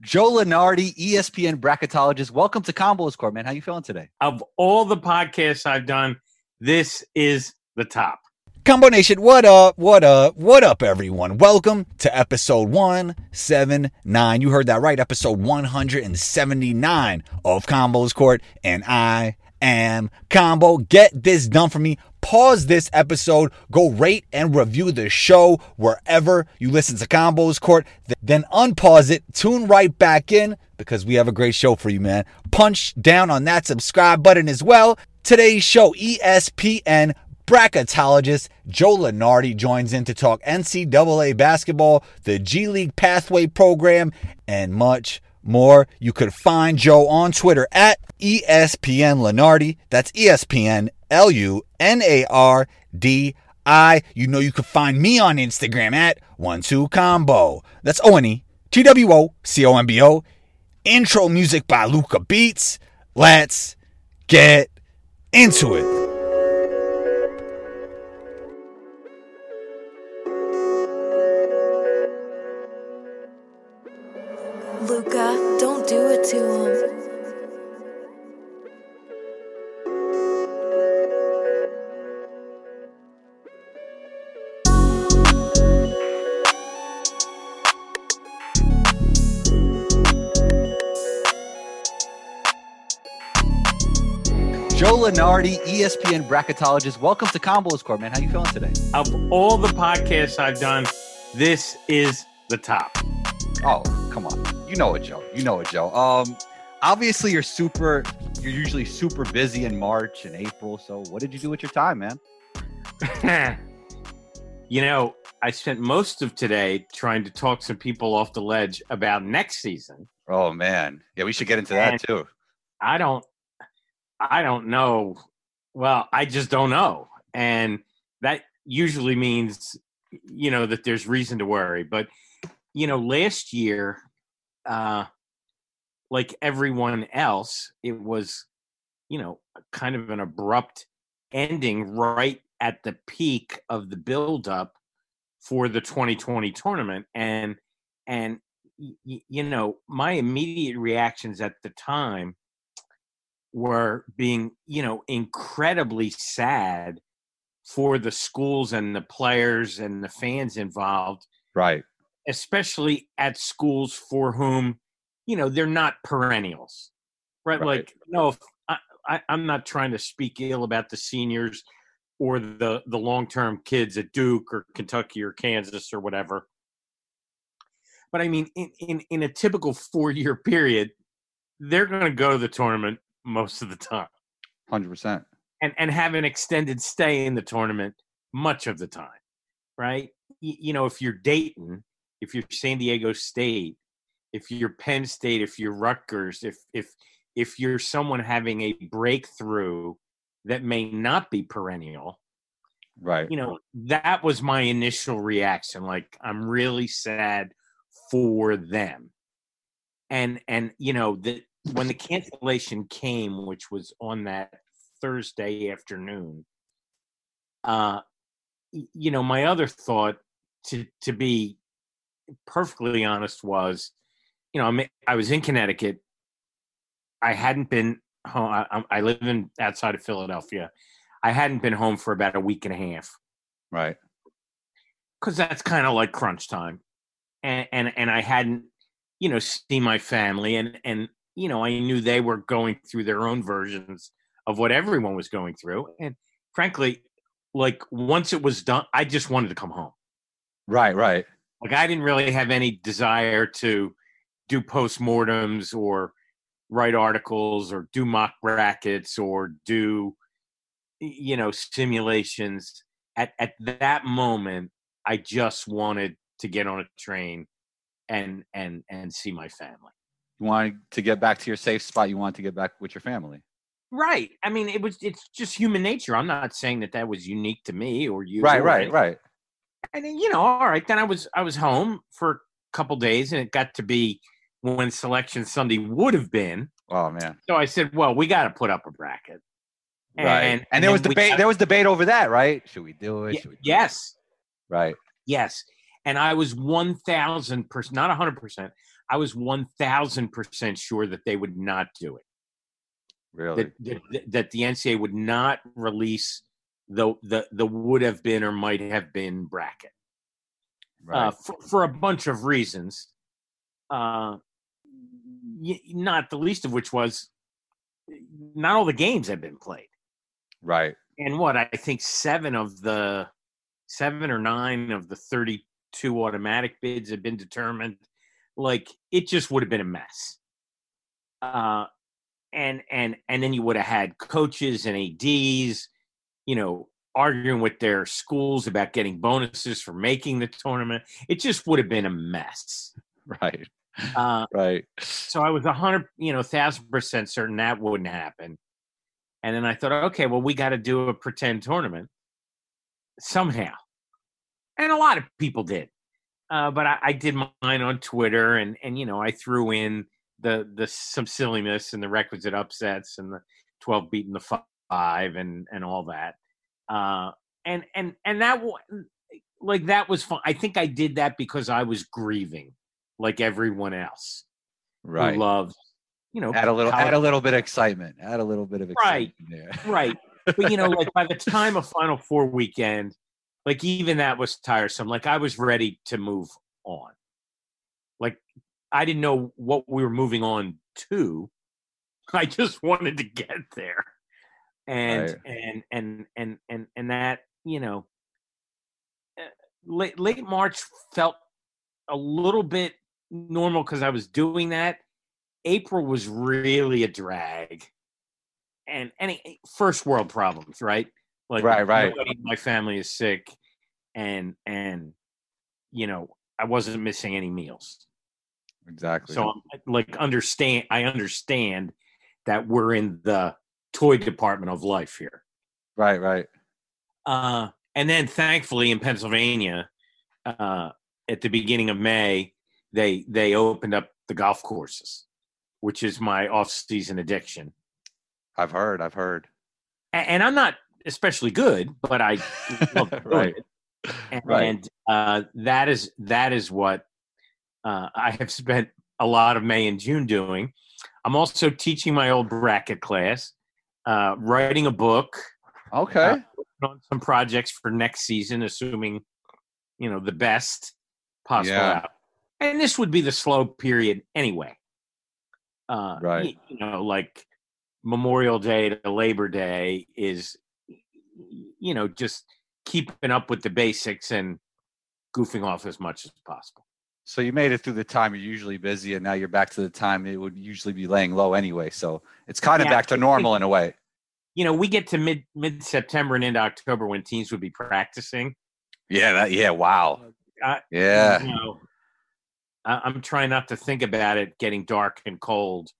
Joe Lunardi, E ESPN bracketologist. Welcome to Combos Court, man. How you feeling today? Of all the podcasts I've done, this is the top. Combo Nation, what up? What up? What up, everyone? Welcome to episode 179. You heard that right, episode 179 of Combos Court, and I am Combo. Get this done for me. Pause this episode, go rate and review the show wherever you listen to Combos Court, then unpause it, tune right back in because we have a great show for you, man. Punch down on that subscribe button as well. Today's show, ESPN bracketologist Joe Lunardi joins in to talk NCAA basketball, the G League Pathway Program, and much more. You could find Joe on Twitter at ESPN Lunardi. That's ESPN L U N A R D I. You know you can find me on Instagram at one two combo. That's O N E T W O C O M B O. Intro music by Luca Beats. Let's get into it. E ESPN bracketologist. Welcome to Combos Court, man. How you feeling today? Of all the podcasts I've done, this is the top. Oh, come on. You know it, Joe. You know it, Joe. Um, obviously you're super. You're usually super busy in March and April. So what did you do with your time, man? you know, I spent most of today trying to talk some people off the ledge about next season. Oh man, yeah, we should get into that And- too. I don't I don't know. Well, I just don't know. And that usually means you know that there's reason to worry, but you know, last year uh like everyone else, it was you know, kind of an abrupt ending right at the peak of the build up for the 2020 tournament and and you know, my immediate reactions at the time were being, you know, incredibly sad for the schools and the players and the fans involved, Right. especially at schools for whom, you know, they're not perennials, right? Right. Like, no, I, I, I'm not trying to speak ill about the seniors or the the long term kids at Duke or Kentucky or Kansas or whatever. But I mean, in in, in a typical four year period, they're going to go to the tournament most of the time Hundred percent. and and have an extended stay in the tournament much of the time, right? Y- you know, if you're Dayton, if you're San Diego State, if you're Penn State, if you're Rutgers, if if if you're someone having a breakthrough that may not be perennial, Right. you know, that was my initial reaction. Like, I'm really sad for them. And and you know, the when the cancellation came, which was on that Thursday afternoon, uh you know, my other thought to to be perfectly honest was, you know, I'm, I was in Connecticut. I hadn't been home. I, I live in outside of Philadelphia. I hadn't been home for about a week and a half Right. because that's kind of like crunch time, and and and I hadn't, you know, seen my family, and and you know, I knew they were going through their own versions of what everyone was going through, and frankly, like once it was done, I just wanted to come home. Right. Right. Like I didn't really have any desire to do postmortems or write articles or do mock brackets or do you know simulations at at that moment I just wanted to get on a train and and and see my family. You wanted to get back to your safe spot. You wanted to get back with your family. Right. I mean it was it's just human nature. I'm not saying that that was unique to me or you. Right. or Right. Right. and then, you know, all right. Then I was I was home for a couple days, and it got to be when Selection Sunday would have been. Oh man. So I said, "Well, we got to put up a bracket." Right. And, And, there was debate. got- there was debate over that, right? Should we do it? We do it? yes, Right. yes. And I was one thousand percent, not hundred percent, I was one thousand percent sure that they would not do it. Really? That, that that the NCAA would not release the the the would have been or might have been bracket right. uh, for, for a bunch of reasons. Uh, y- not the least of which was not all the games have been played. right. and what I think seven of the seven or nine of the 32 automatic bids have been determined. Like it just would have been a mess. Uh, and and and then you would have had coaches and ads, you know, arguing with their schools about getting bonuses for making the tournament. It just would have been a mess. Right. Uh, Right. so I was a hundred, you know, thousand percent certain that wouldn't happen. And then I thought, okay, well, we got to do a pretend tournament somehow. And a lot of people did. Uh, but I, I did mine on Twitter and, and, you know, I threw in the, the, some silliness and the requisite upsets and the 12 beating the five and, and all that. Uh, and, and, and that, like, that was fun. I think I did that because I was grieving like everyone else Right. who loves, you know, add a little, college- add a little bit of excitement. Add a little bit of Right. right. But you know, like by the time of Final Four weekend, like even that was tiresome. Like I was ready to move on. Like I didn't know what we were moving on to. I just wanted to get there, and Right. and and and and and that you know, uh, late late March felt a little bit normal because I was doing that. April was really a drag, and any first world problems, right? Like Right, right. my family is sick, and and you know I wasn't missing any meals, Exactly. so I'm like understand. I understand that we're in the toy department of life here. right. Right. Uh, and then thankfully in Pennsylvania, uh, at the beginning of May, they they opened up the golf courses, which is my off-season addiction. I've heard. I've heard. A- And, I'm not especially good, but I Right. And Right. uh, that is that is what uh, I have spent a lot of May and June doing. I'm also teaching my old bracket class, uh, writing a book. Okay. on some projects for next season, assuming you know the best possible Yeah. out. And this would be the slow period anyway. Uh, Right. You know, like Memorial Day to Labor Day is, you know, just keeping up with the basics and goofing off as much as possible. so you made it through the time you're usually busy, and now you're back to the time it would usually be laying low anyway. So it's kind of Yeah, back to normal in a way. You know, we get to mid mid September and into October when teams would be practicing. Yeah. That. Yeah. Wow. I- Yeah. you know, I, I'm trying not to think about it getting dark and cold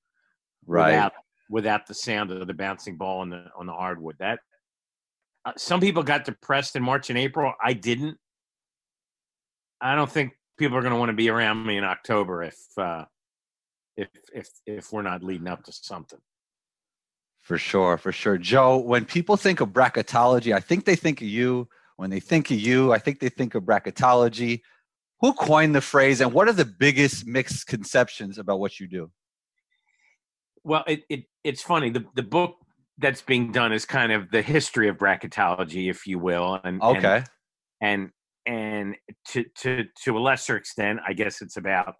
Right. without without the sound of the bouncing ball on the on the hardwood. That some people got depressed in March and April. I didn't. I don't think people are going to want to be around me in October if uh, if if if we're not leading up to something. For sure, for sure. Joe, when people think of bracketology, I think they think of you. When they think of you, I think they think of bracketology. Who coined the phrase and what are the biggest misconceptions about what you do? Well, it, it it's funny. The the book that's being done is kind of the history of bracketology, if you will, and and- Okay. and and to to to a lesser extent, I guess it's about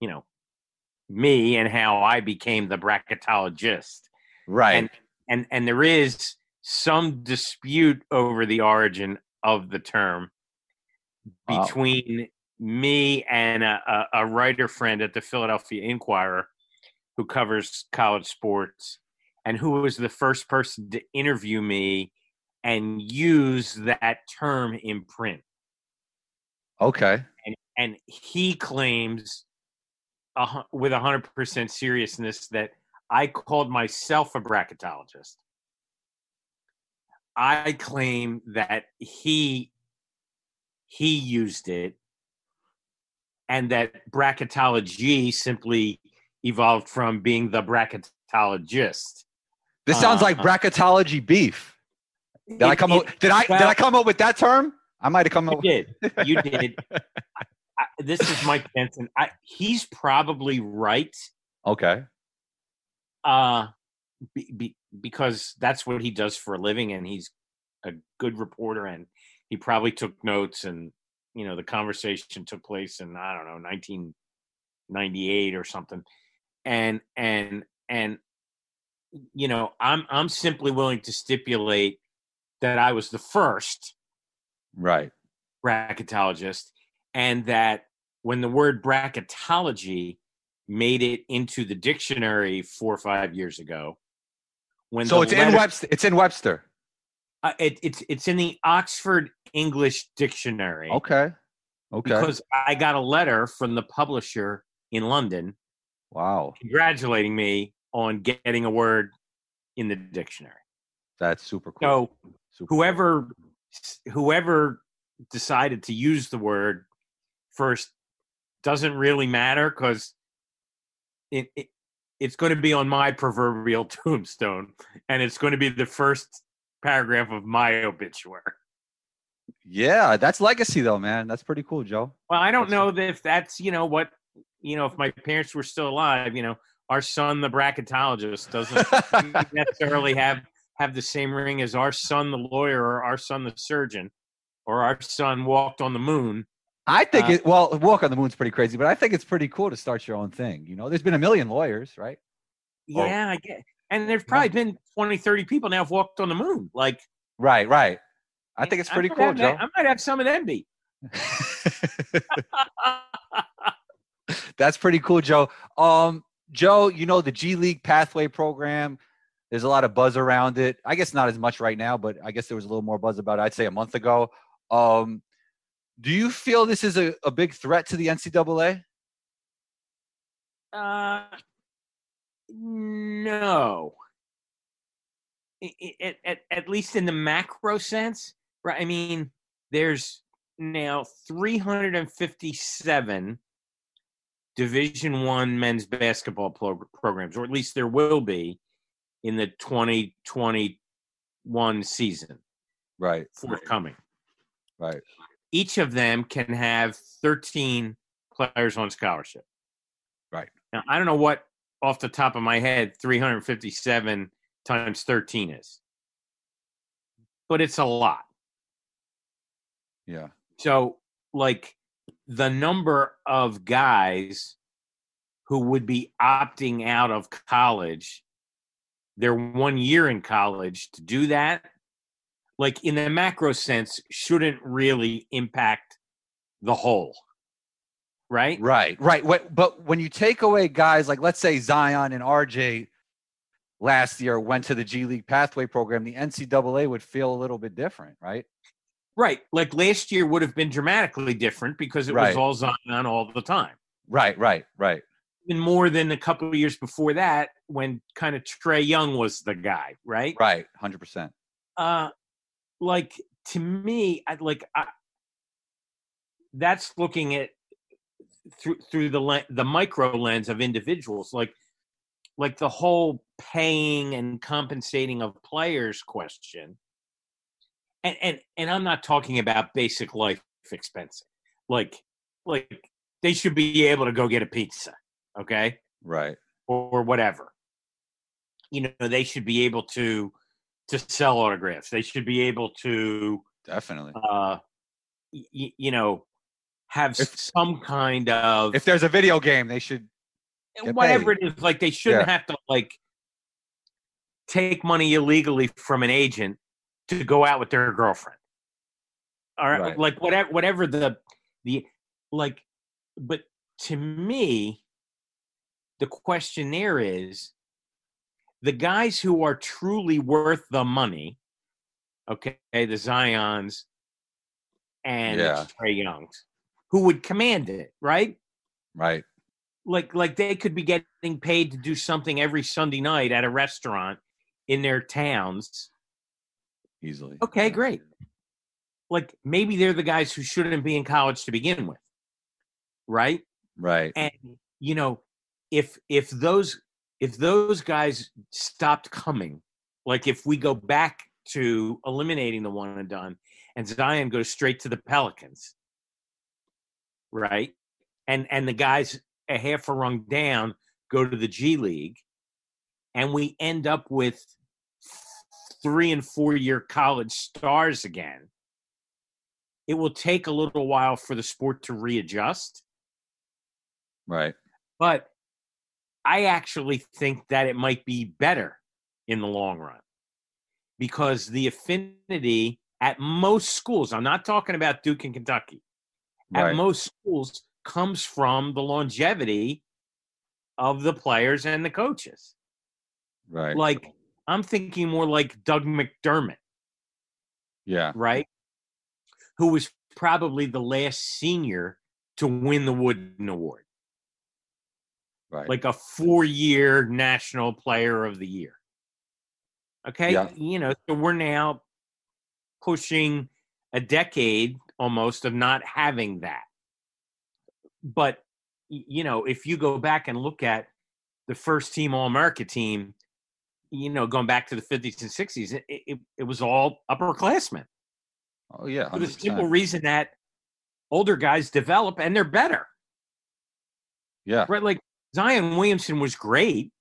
you know me and how I became the bracketologist, right. and and and there is some dispute over the origin of the term Wow. between me and a, a writer friend at the Philadelphia Inquirer who covers college sports and who was the first person to interview me and use that term in print okay. and and he claims a, with 100% seriousness that I called myself a bracketologist. I claim that he he used it and that bracketology simply evolved from being the bracketologist. This sounds like Uh, bracketology beef. Did I come it- up did I did I come up with that term? I might have come You up did. You did. I, this is Mike Jensen. I, he's probably right. Okay. Uh, be, be, because that's what he does for a living, and he's a good reporter, and he probably took notes, and you know the conversation took place in I don't know 1998 or something, and and and you know I'm I'm simply willing to stipulate that I was the first Right. bracketologist, and that when the word bracketology made it into the dictionary four or five years ago, when So the it's in letter- Webster. It's in Webster. uh, it, it's it's in the Oxford English Dictionary. Okay. Okay. Because I got a letter from the publisher in London wow. congratulating me on getting a word in the dictionary. That's super cool. So Super cool. whoever whoever decided to use the word first doesn't really matter because it, it it's going to be on my proverbial tombstone and it's going to be the first paragraph of my obituary Yeah, that's legacy though, man. That's pretty cool, Joe. well i don't That's know that if that's you know what you know if my parents were still alive you know our son the bracketologist doesn't necessarily have have the same ring as our son the lawyer or our son the surgeon or our son walked on the moon I think Uh, it. Well, walk on the moon's pretty crazy, but I think it's pretty cool to start your own thing. You know, there's been a million lawyers, right? Yeah, I get. And there's probably been 20, 30 people now have walked on the moon. Like, Right, right. I think it's pretty cool, Joe. that- I might have some of them be. That's pretty cool, Joe. Um, Joe, you know the G League Pathway Program. There's a lot of buzz around it. I guess not as much right now, but I guess there was a little more buzz about it. I'd say a month ago. Um, do you feel this is a, a big threat to the NCAA? uh, no. At, at, at least in the macro sense, right? I mean, there's now 357 Division One men's basketball pro- programs, or at least there will be in the 2021 season Right, forthcoming. right, each of them can have 13 players on scholarship. Right. Now, I don't know what off the top of my head 357 times 13 is, but it's a lot. yeah, So, like, the number of guys who would be opting out of college, their one year in college to do that, like in the macro sense, shouldn't really impact the whole. Right? right, right. But when you take away guys like, let's say Zion and RJ last year went to the G League Pathway Program, the NCAA would feel a little bit different, right? Right. Like last year would have been dramatically different because it Right. was all Zion all the time. Right, right, right. Even more than a couple of years before that when kind of Trae Young was the guy, right? Right, hundred percent. uh like to me i like I, that's looking at through through the le- the micro lens of individuals like like the whole paying and compensating of players question and and and i'm not talking about basic life expenses like like they should be able to go get a pizza okay Right, or whatever. You know, they should be able to to sell autographs. They should be able to, definitely. uh, y- you know, have If- some kind of If there's a video game, they should. whatever paid. it is. Like they shouldn't Yeah. have to like take money illegally from an agent to go out with their girlfriend. All right, Right. like whatever, whatever the the like. But to me, the question there is the guys who are truly worth the money. Okay, the Zion's and Yeah. Trae Youngs, who would command it, right? Right, like like they could be getting paid to do something every Sunday night at a restaurant in their towns. Easily. Okay, great. Like maybe they're the guys who shouldn't be in college to begin with. Right? Right, And you know, if if those if those guys stopped coming, like if we go back to eliminating the one and done and Zion goes straight to the Pelicans, right? and and the guys a half a rung down go to the G League, and we end up with three and four year college stars again. It will take a little while for the sport to readjust, Right. but I actually think that it might be better in the long run because the affinity at most schools, I'm not talking about Duke and Kentucky, Right. at most schools comes from the longevity of the players and the coaches. right. Like I'm thinking more like Doug McDermott, yeah. right? Who was probably the last senior to win the Wooden Award, Right. like a four-year National Player of the Year. Okay, Yeah. you know, so we're now pushing a decade almost of not having that. But you know, if you go back and look at the first team All America team, you know, going back to the 50s and 60s, it, it, it was all upperclassmen. oh yeah. For the simple reason that older guys develop and they're better, Yeah. right? Like Zion Williamson was great,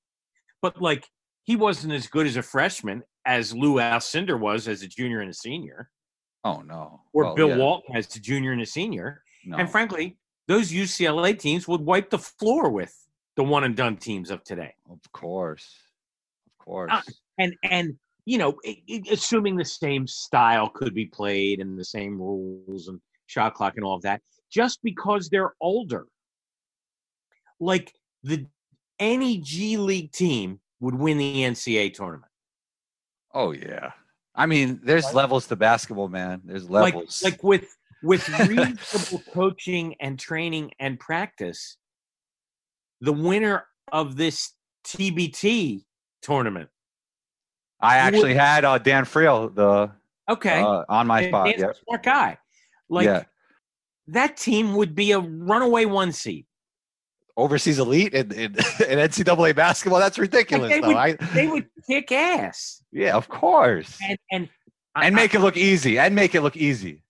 but like he wasn't as good as a freshman as Lou Alcindor was as a junior and a senior, Oh no. or Well, Bill yeah. Walton as a junior and a senior. No. And frankly, those UCLA teams would wipe the floor with the one and done teams of today. of course. Of course. Uh, And and you know, assuming the same style could be played and the same rules and shot clock and all of that, just because they're older. Like the any G League team would win the NCAA tournament. oh yeah. I mean, there's levels to basketball, man. There's levels. Like like with with reasonable coaching and training and practice, the winner of this TBT tournament. I actually had uh, Dan Friel the Okay. uh, on my And spot. Dan's Yeah. smart guy. Like Yeah. that team would be a runaway one seed. Overseas elite in, in, in NCAA basketball. That's ridiculous, they though. would- I, They would kick ass. yeah, of course. And and I- And make it look easy. And make it look easy.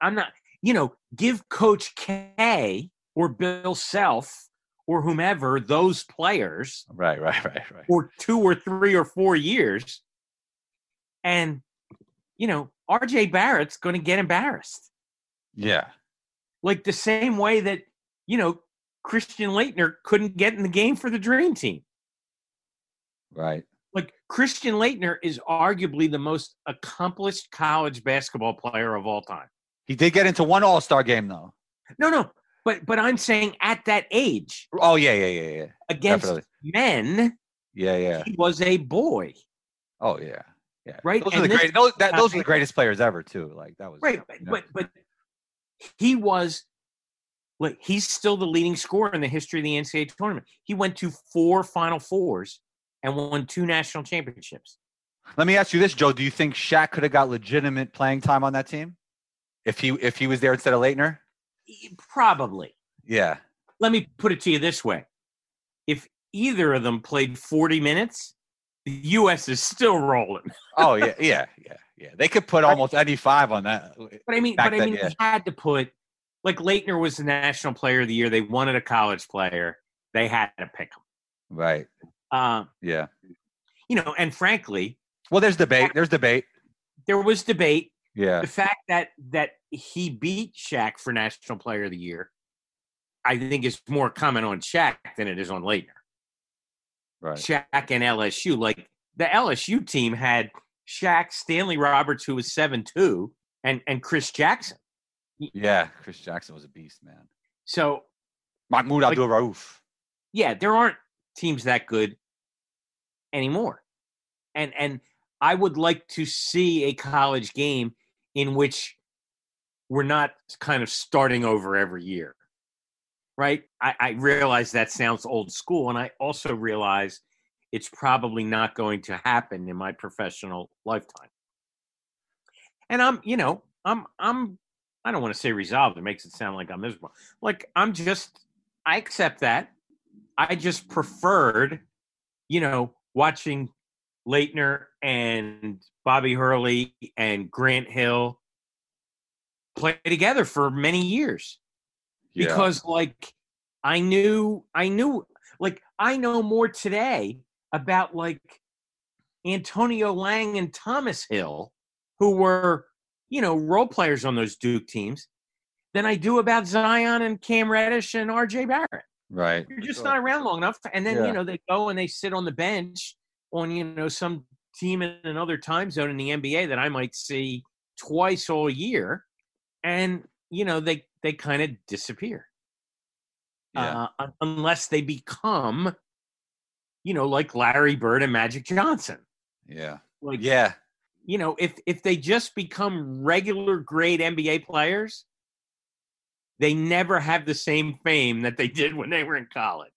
I'm not, you know, give Coach K or Bill Self or whomever those players Right, right, right, right. for two or three or four years. And, you know, RJ Barrett's going to get embarrassed. Yeah. Like the same way that, you know, Christian Laettner couldn't get in the game for the Dream Team. Right. Like Christian Laettner is arguably the most accomplished college basketball player of all time. He did get into one All Star game though. No, no, but but I'm saying at that age Oh yeah, yeah, yeah, yeah, against Definitely. men, yeah, yeah. he was a boy, Oh yeah, yeah. Right, Those are the great. Those, that, those are the greatest players ever too. Like that was right? But you know. but, but he was like he's still the leading scorer in the history of the NCAA tournament. He went to four Final Fours and won two national championships. Let me ask you this, Joe. Do you think Shaq could have got legitimate playing time on that team if he if he was there instead of Laettner? Probably. Yeah. Let me put it to you this way: if either of them played 40 minutes, the U.S. is still rolling. Oh yeah, yeah, yeah, yeah. They could put almost any five on that. But I mean, Back but I then, mean, yeah. had to put like Laettner was the national player of the year. They wanted a college player. They had to pick him. Right. Uh, Yeah. you know, and frankly, Well, there's debate. There's debate. there was debate. Yeah. The fact that that he beat Shaq for national player of the year, I think it's more comment on Shaq than it is on Laettner. Right. Shaq and LSU, like the LSU team had Shaq, Stanley Roberts, who was seven two, and and Chris Jackson. Yeah. Chris Jackson was a beast, man. So Mahmoud Like- Abdul Rauf. yeah, there aren't teams that good anymore. And and I would like to see a college game in which we're not kind of starting over every year. Right? I, I realize that sounds old school, and I also realize it's probably not going to happen in my professional lifetime. And I'm, you know, I'm I'm I don't want to say resolved. It makes it sound like I'm miserable. Like I'm just I accept that. I just preferred, you know, watching Laettner and Bobby Hurley and Grant Hill play together for many years Yeah. because, like, I knew I knew like I know more today about like Antonio Lang and Thomas Hill, who were, you know, role players on those Duke teams, than I do about Zion and Cam Reddish and RJ Barrett. Right. You're just Sure. not around long enough. And then, Yeah. you know, they go and they sit on the bench on, you know, some team in another time zone in the NBA that I might see twice all year. And, you know, they they kind of disappear. Yeah. Uh, unless they become, you know, like Larry Bird and Magic Johnson. yeah. Like Yeah. you know, if if they just become regular grade NBA players, they never have the same fame that they did when they were in college.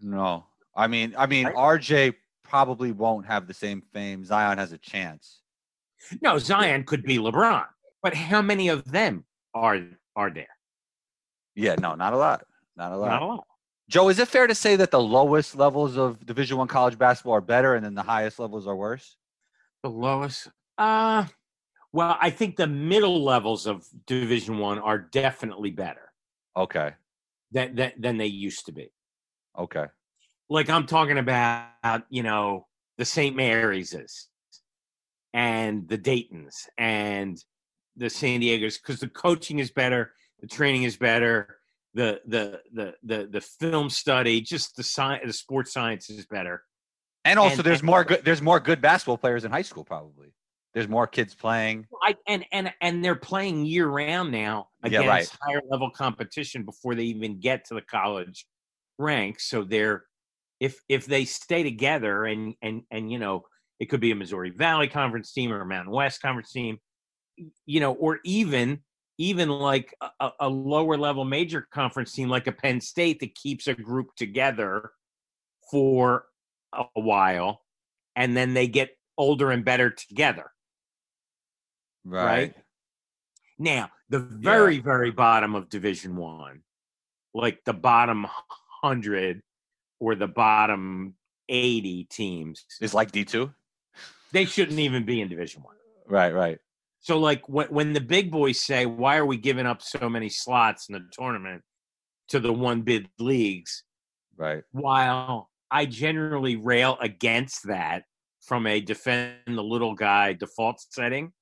No. I mean, I mean, Right. RJ probably won't have the same fame. Zion has a chance. No, Zion could be LeBron, but how many of them are are there? Yeah. No, not a lot. Not a lot. Not a lot. Joe, is it fair to say that the lowest levels of Division One college basketball are better, and then the highest levels are worse? The lowest. Uh well, I think the middle levels of Division One are definitely better Okay. than, than than they used to be. Okay. like I'm talking about, you know, the St. Mary's and the Daytons and the San Diego's because the coaching is better, the training is better, the the the the the film study, just the science, the sports science is better. And also, And- there's and- more good. There's more good basketball players in high school. Probably. There's more kids playing. I and and and they're playing year round now Yeah, against right. higher level competition before they even get to the college ranks. So they're if if they stay together and and and you know it could be a Missouri Valley Conference team or a Mountain West Conference team, you know, or even even like a- a, lower level major conference team like a Penn State that keeps a group together for a while, and then they get older and better together. Right. Now, the very, very bottom of Division One, like the bottom hundred or the bottom eighty teams, It's like D two. they shouldn't even be in Division One. Right. Right. So, like when when the big boys say, "Why are we giving up so many slots in the tournament to the one bid leagues?" Right. While I generally rail against that from a defend the little guy default setting,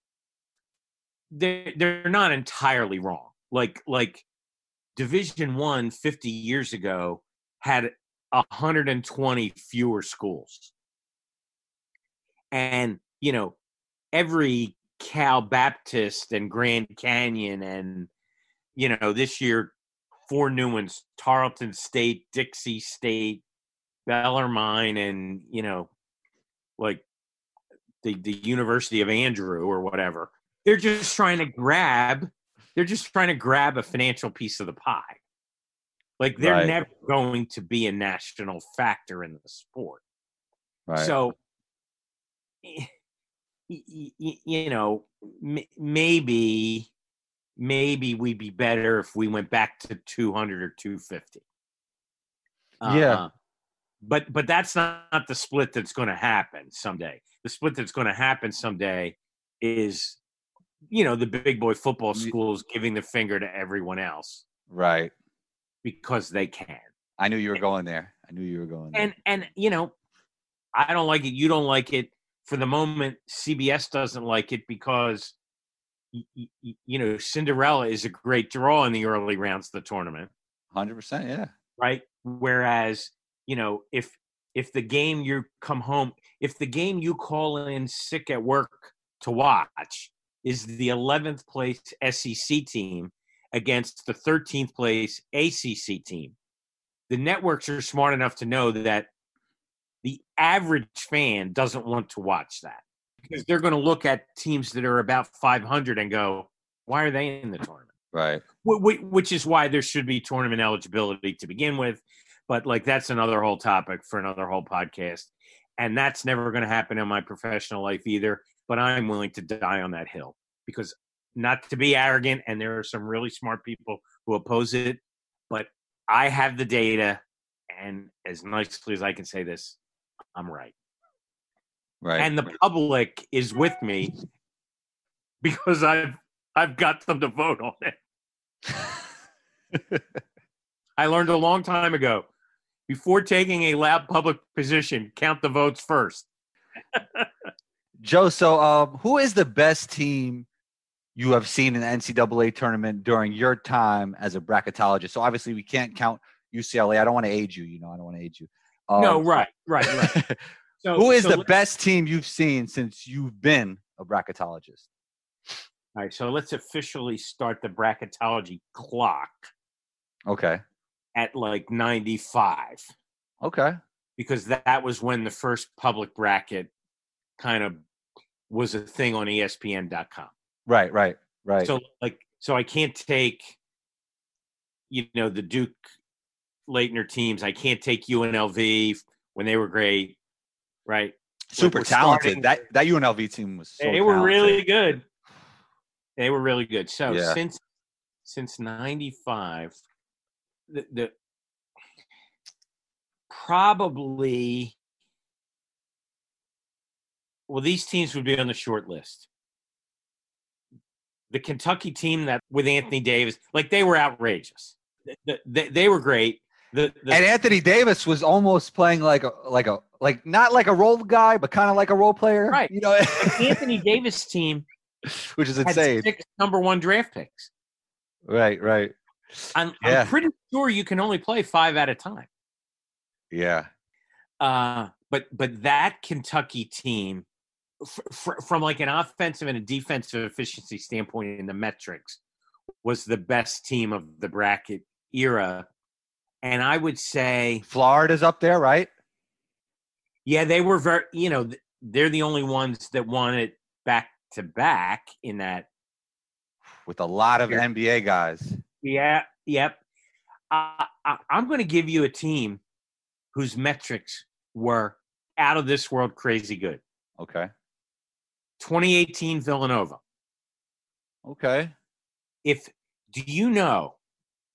they're they're not entirely wrong. Like like Division One 50 years ago had 120 fewer schools, and you know every Cal Baptist and Grand Canyon and you know this year four new ones: Tarleton State, Dixie State, Bellarmine, and you know like the the University of Andrew or whatever. They're just trying to grab. They're just trying to grab a financial piece of the pie. Like they're Right. never going to be a national factor in the sport. Right. So, y- y- you know, m- maybe, maybe we'd be better if we went back to 200 or 250. Yeah. Uh, but but that's not, not the split that's going to happen someday. The split that's going to happen someday is, you know, the big boy football schools giving the finger to everyone else right. because they can. I knew you were going there. I knew you were going there. and and you know i don't like it you don't like it for the moment cbs doesn't like it because you know cinderella is a great draw in the early rounds of the tournament Hundred percent. Yeah. right whereas you know if if the game you come home if the game you call in sick at work to watch is the 11th place sec team against the 13th place acc team the networks are smart enough to know that the average fan doesn't want to watch that because they're going to look at teams that are about 500 and go why are they in the tournament Right. Wh- wh- which is why there should be tournament eligibility to begin with. But like that's another whole topic for another whole podcast, and that's never going to happen in my professional life either. But I'm willing to die on that hill because not to be arrogant, and there are some really smart people who oppose it, but I have the data, and as nicely as I can say this, I'm right Right. and the public is with me because I've I've got them to vote on it. I learned a long time ago. Before taking a loud public position, count the votes first. Joe, so um, who is the best team you have seen in the NCAA tournament during your time as a bracketologist? So obviously we can't count UCLA. I don't want to age you. You know, I don't want to age you. Um, no, right, right, right. So, who is so the best team you've seen since you've been a bracketologist? All right, so let's officially start the bracketology clock Okay. at like 95 Okay. because that was when the first public bracket kind of was a thing on ESPN.com. Right. Right. Right. So like so I can't take you know the Duke Laettner teams. I can't take UNLV when they were great, right? Super we're talented. starting- that that UNLV team was. So they were talented. really good. They were really good. So Yeah. since since '95, the, the probably well, these teams would be on the short list. The Kentucky team that with Anthony Davis, like they were outrageous. The- the- They, were great. The, the, And Anthony Davis was almost playing like a like a like not like a role guy, but kind of like a role player. Right. You know, the Anthony Davis team which is had insane. six number one draft picks. Right. Right. I'm, Yeah. I'm pretty sure you can only play five at a time. Yeah. Uh, but but that Kentucky team, f- f- from like an offensive and a defensive efficiency standpoint in the metrics, was the best team of the bracket era. And I would say, Florida's up there, right? yeah, they were very, you know, they're the only ones that won it back to back in that. With a lot of. NBA guys. Yeah, yep. Uh, I, I'm going to give you a team whose metrics were out of this world crazy good. Okay. 2018 Villanova. Okay. if do you know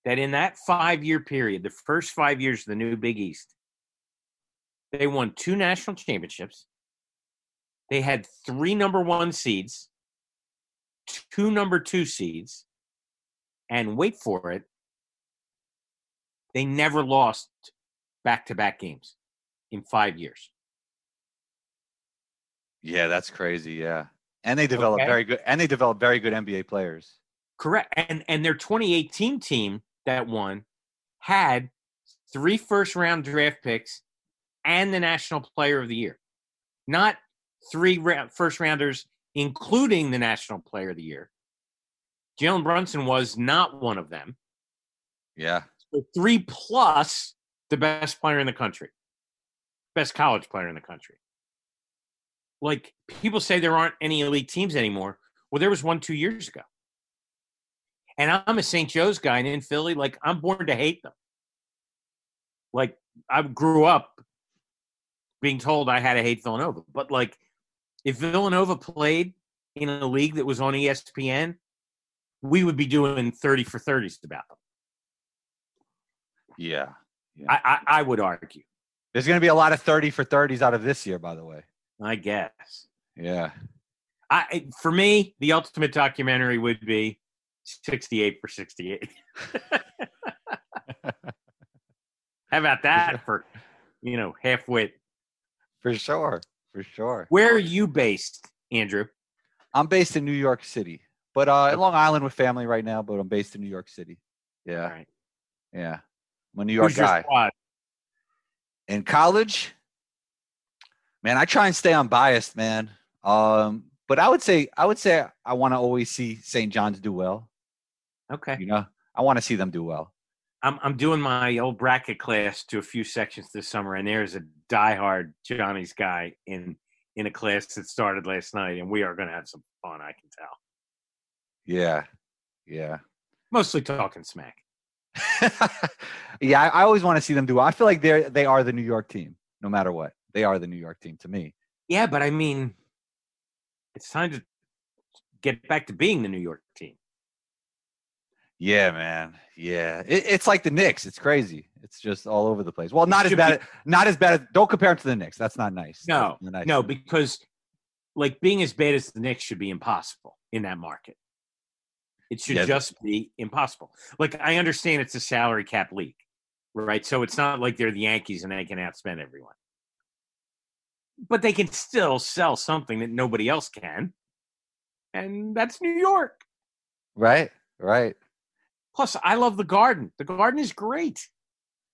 that in that five year period, the first five years of the new Big East, they won two national championships. They had three number one seeds, two number two seeds, and wait for it, they never lost back to back games in five years. Yeah, that's crazy. Yeah. And they developed Okay. very good and they developed very good NBA players. Correct. And and their 2018 team that won had three first round draft picks and the national player of the year. Not three first rounders including the national player of the year. Jalen Brunson was not one of them. Yeah. So three plus the best player in the country. Best college player in the country. Like people say there aren't any elite teams anymore. Well, there was one two years ago. And I'm a St. Joe's guy and in Philly, like I'm born to hate them. Like I grew up being told I had to hate Villanova. But like if Villanova played in a league that was on ESPN, we would be doing 30 for 30s about them. Yeah. I, I, I would argue. There's going to be a lot of 30 for 30s out of this year, by the way. I guess. Yeah. I for me, the ultimate documentary would be 68 for 68. How about that for you know half wit? For sure. For sure. Where are you based, Andrew? I'm based in New York City, but uh, Long Island with family right now, but I'm based in New York City. Yeah. Right. Yeah. I'm a New York Who's guy. in college, man, I try and stay unbiased, man. Um, but I would say I would say I want to always see St. John's do well. Okay. You know, I want to see them do well. I'm I'm doing my old bracket class to a few sections this summer, and there's a diehard Johnny's guy in in a class that started last night, and we are going to have some fun. I can tell. Yeah, yeah, Mostly talking smack. yeah. I, I always want to see them do well. I feel like they're they are the New York team, no matter what. They are the New York team to me. Yeah, but I mean, it's time to get back to being the New York team. Yeah, man. Yeah, it, it's like the Knicks. It's crazy. It's just all over the place. Well, not as bad. Not as bad. As, don't compare them to the Knicks. That's not nice. No, not nice. No, because like being as bad as the Knicks should be impossible in that market. It should Yeah. just be impossible. Like I understand it's a salary cap league, right? So it's not like they're the Yankees and they can outspend everyone. But they can still sell something that nobody else can. And that's New York. Right, right. Plus, I love the garden. The garden is great.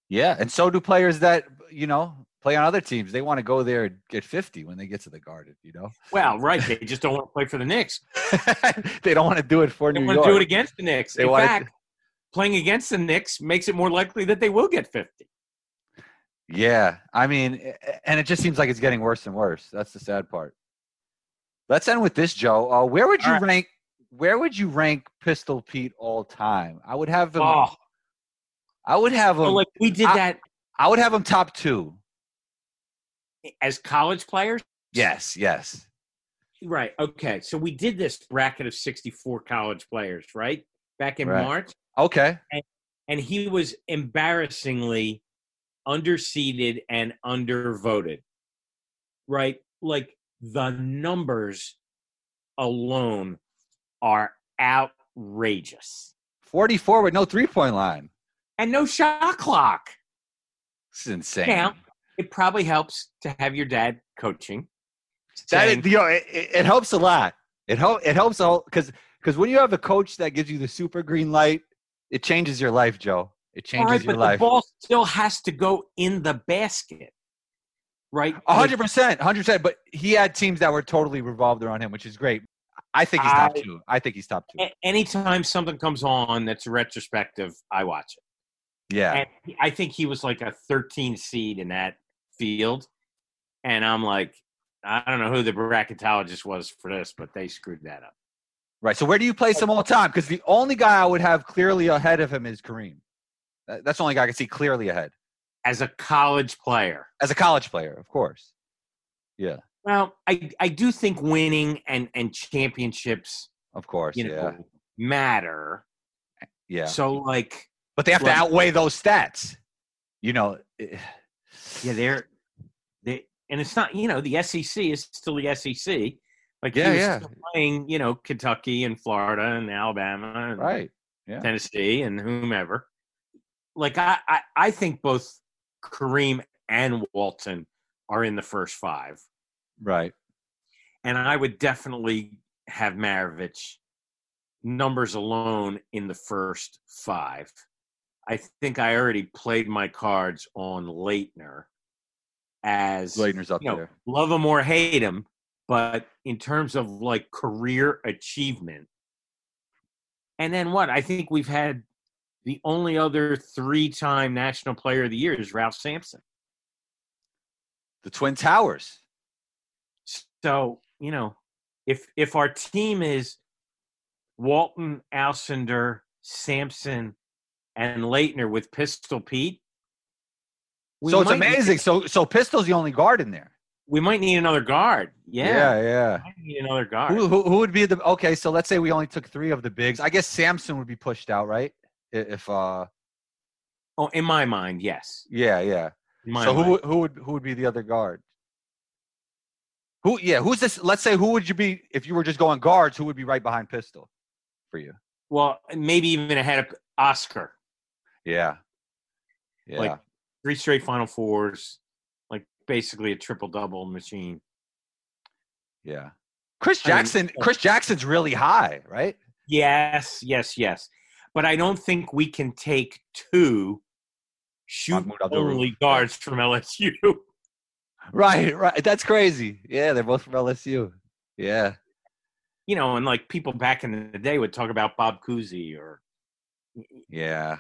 Yeah, and so do players that you know play on other teams. They want to go there and get 50 when they get to the Garden. You know, Well, right. They just don't want to play for the Knicks. they don't want to do it for They New want York. to do it against the Knicks. They In fact, playing against the Knicks makes it more likely that they will get 50. Yeah, I mean, and it just seems like it's getting worse and worse. That's the sad part. Let's end with this, Joe. Uh, where would you right. rank? Where would you rank Pistol Pete all time? I would have him. Oh, I would have him. so like we did I- that I would have him top two. as college players. Yes, yes. Right. Okay. So we did this bracket of 64 college players, right? Back in Right. March. Okay. And he was embarrassingly underseeded and undervoted. Right? Like the numbers alone are outrageous. 44 with no three point line. And no shot clock. This is insane. Now, it probably helps to have your dad coaching. That saying, is, you know, it, it helps a lot. It help it helps all because because when you have a coach that gives you the super green light, it changes your life, Joe. It changes right, your but life. the ball still has to go in the basket, right? A hundred percent, hundred percent. But he had teams that were totally revolved around him, which is great. I think he's top I- two. I think he's top two. Anytime something comes on that's retrospective, I watch it. Yeah, And I think he was like a 13 seed in that field, and I'm like, I don't know who the bracketologist was for this, but they screwed that up. right. So where do you place him all time? Because the only guy I would have clearly ahead of him is Kareem. That's the only guy I can see clearly ahead As a college player, as a college player, of course. Yeah, well, I I do think winning and and championships, of course. you yeah, matter. yeah. So like, But they have to outweigh those stats. You know. eh, yeah, they're they, and it's not you know the SEC is still the SEC. Like Yeah, yeah. still playing, you know, Kentucky and Florida and Alabama and Right. Yeah. Tennessee and whomever. Like I, I, I think both Kareem and Walton are in the first five, Right. and I would definitely have Maravich numbers alone in the first five. I think I already played my cards on Laettner as Laettner's up you know, there. love him or hate him, but in terms of like career achievement. And then what? I think we've had the only other three time National Player of the Year is Ralph Sampson. The Twin Towers. So, you know, if if our team is Walton, Alcindor, Sampson, and Laettner with Pistol Pete, so it's might need- amazing. So so Pistol's the only guard in there. we might need another guard. Yeah. Yeah, yeah. Need another guard. Who, who who would be the okay? So let's say we only took three of the bigs. I guess Sampson would be pushed out, right? If uh, Oh, in my mind, yes. yeah, yeah. So who mind. would- who would who would be the other guard? Who? Yeah, who's this? Let's say who would you be if you were just going guards? Who would be right behind Pistol for you? Well, maybe even ahead of Oscar. Yeah, yeah. Like three straight Final Fours, like basically a triple double machine. yeah. Chris I mean, Jackson. Chris Jackson's really high, right? Yes, yes, yes. But I don't think we can take two shoot only guards from LSU. Right, right. That's crazy. Yeah, they're both from LSU. Yeah. you know, and like people back in the day would talk about Bob Cousy or Yeah.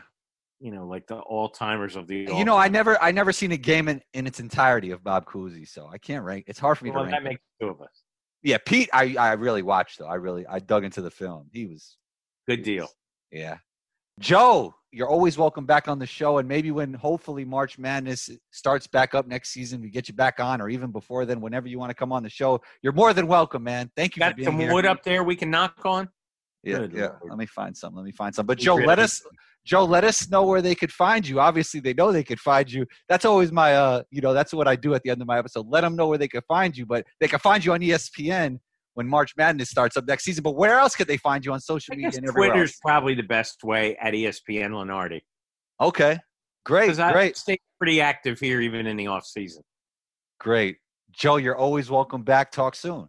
you know, like the all timers of the. You know, I never I never seen a game in, in its entirety of Bob Cousy, so I can't rank. It's hard for me Well, to that makes two of us. yeah, Pete, I I really watched though. I really I dug into the film. He was Good deal. yeah. Joe, you're always welcome back on the show, and maybe when hopefully March Madness starts back up next season, we get you back on, or even before then, whenever you want to come on the show, you're more than welcome, man. Thank you for Got being some here. wood up there we can knock on. Yeah, Good yeah. Lord. Let me find some. Let me find some. But Joe, let us Joe, let us know where they could find you. Obviously, they know they could find you. That's always my uh, you know, that's what I do at the end of my episode. Let them know where they could find you, but they can find you on ESPN when March Madness starts up next season. But where else could they find you on social I media guess and Twitter's else? probably the best way at ESPN Lunardi. Okay. Great, I great, stay pretty active here even in the off season. great. Joe, you're always welcome back. Talk soon.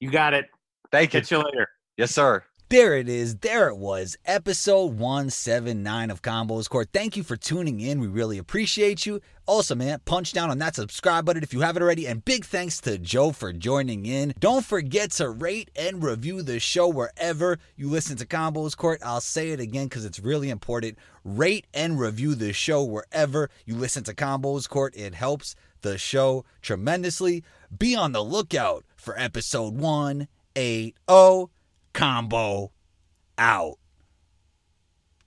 You got it. Thank you. Catch you later. Yes, sir. There it is. There it was. Episode 179 of Combos Court. Thank you for tuning in. We really appreciate you. Also, man, punch down on that subscribe button if you haven't already. And big thanks to Joe for joining in. Don't forget to rate and review the show wherever you listen to Combos Court. I'll say it again because it's really important. Rate and review the show wherever you listen to Combos Court. It helps the show tremendously. Be on the lookout for episode 180. Combo out.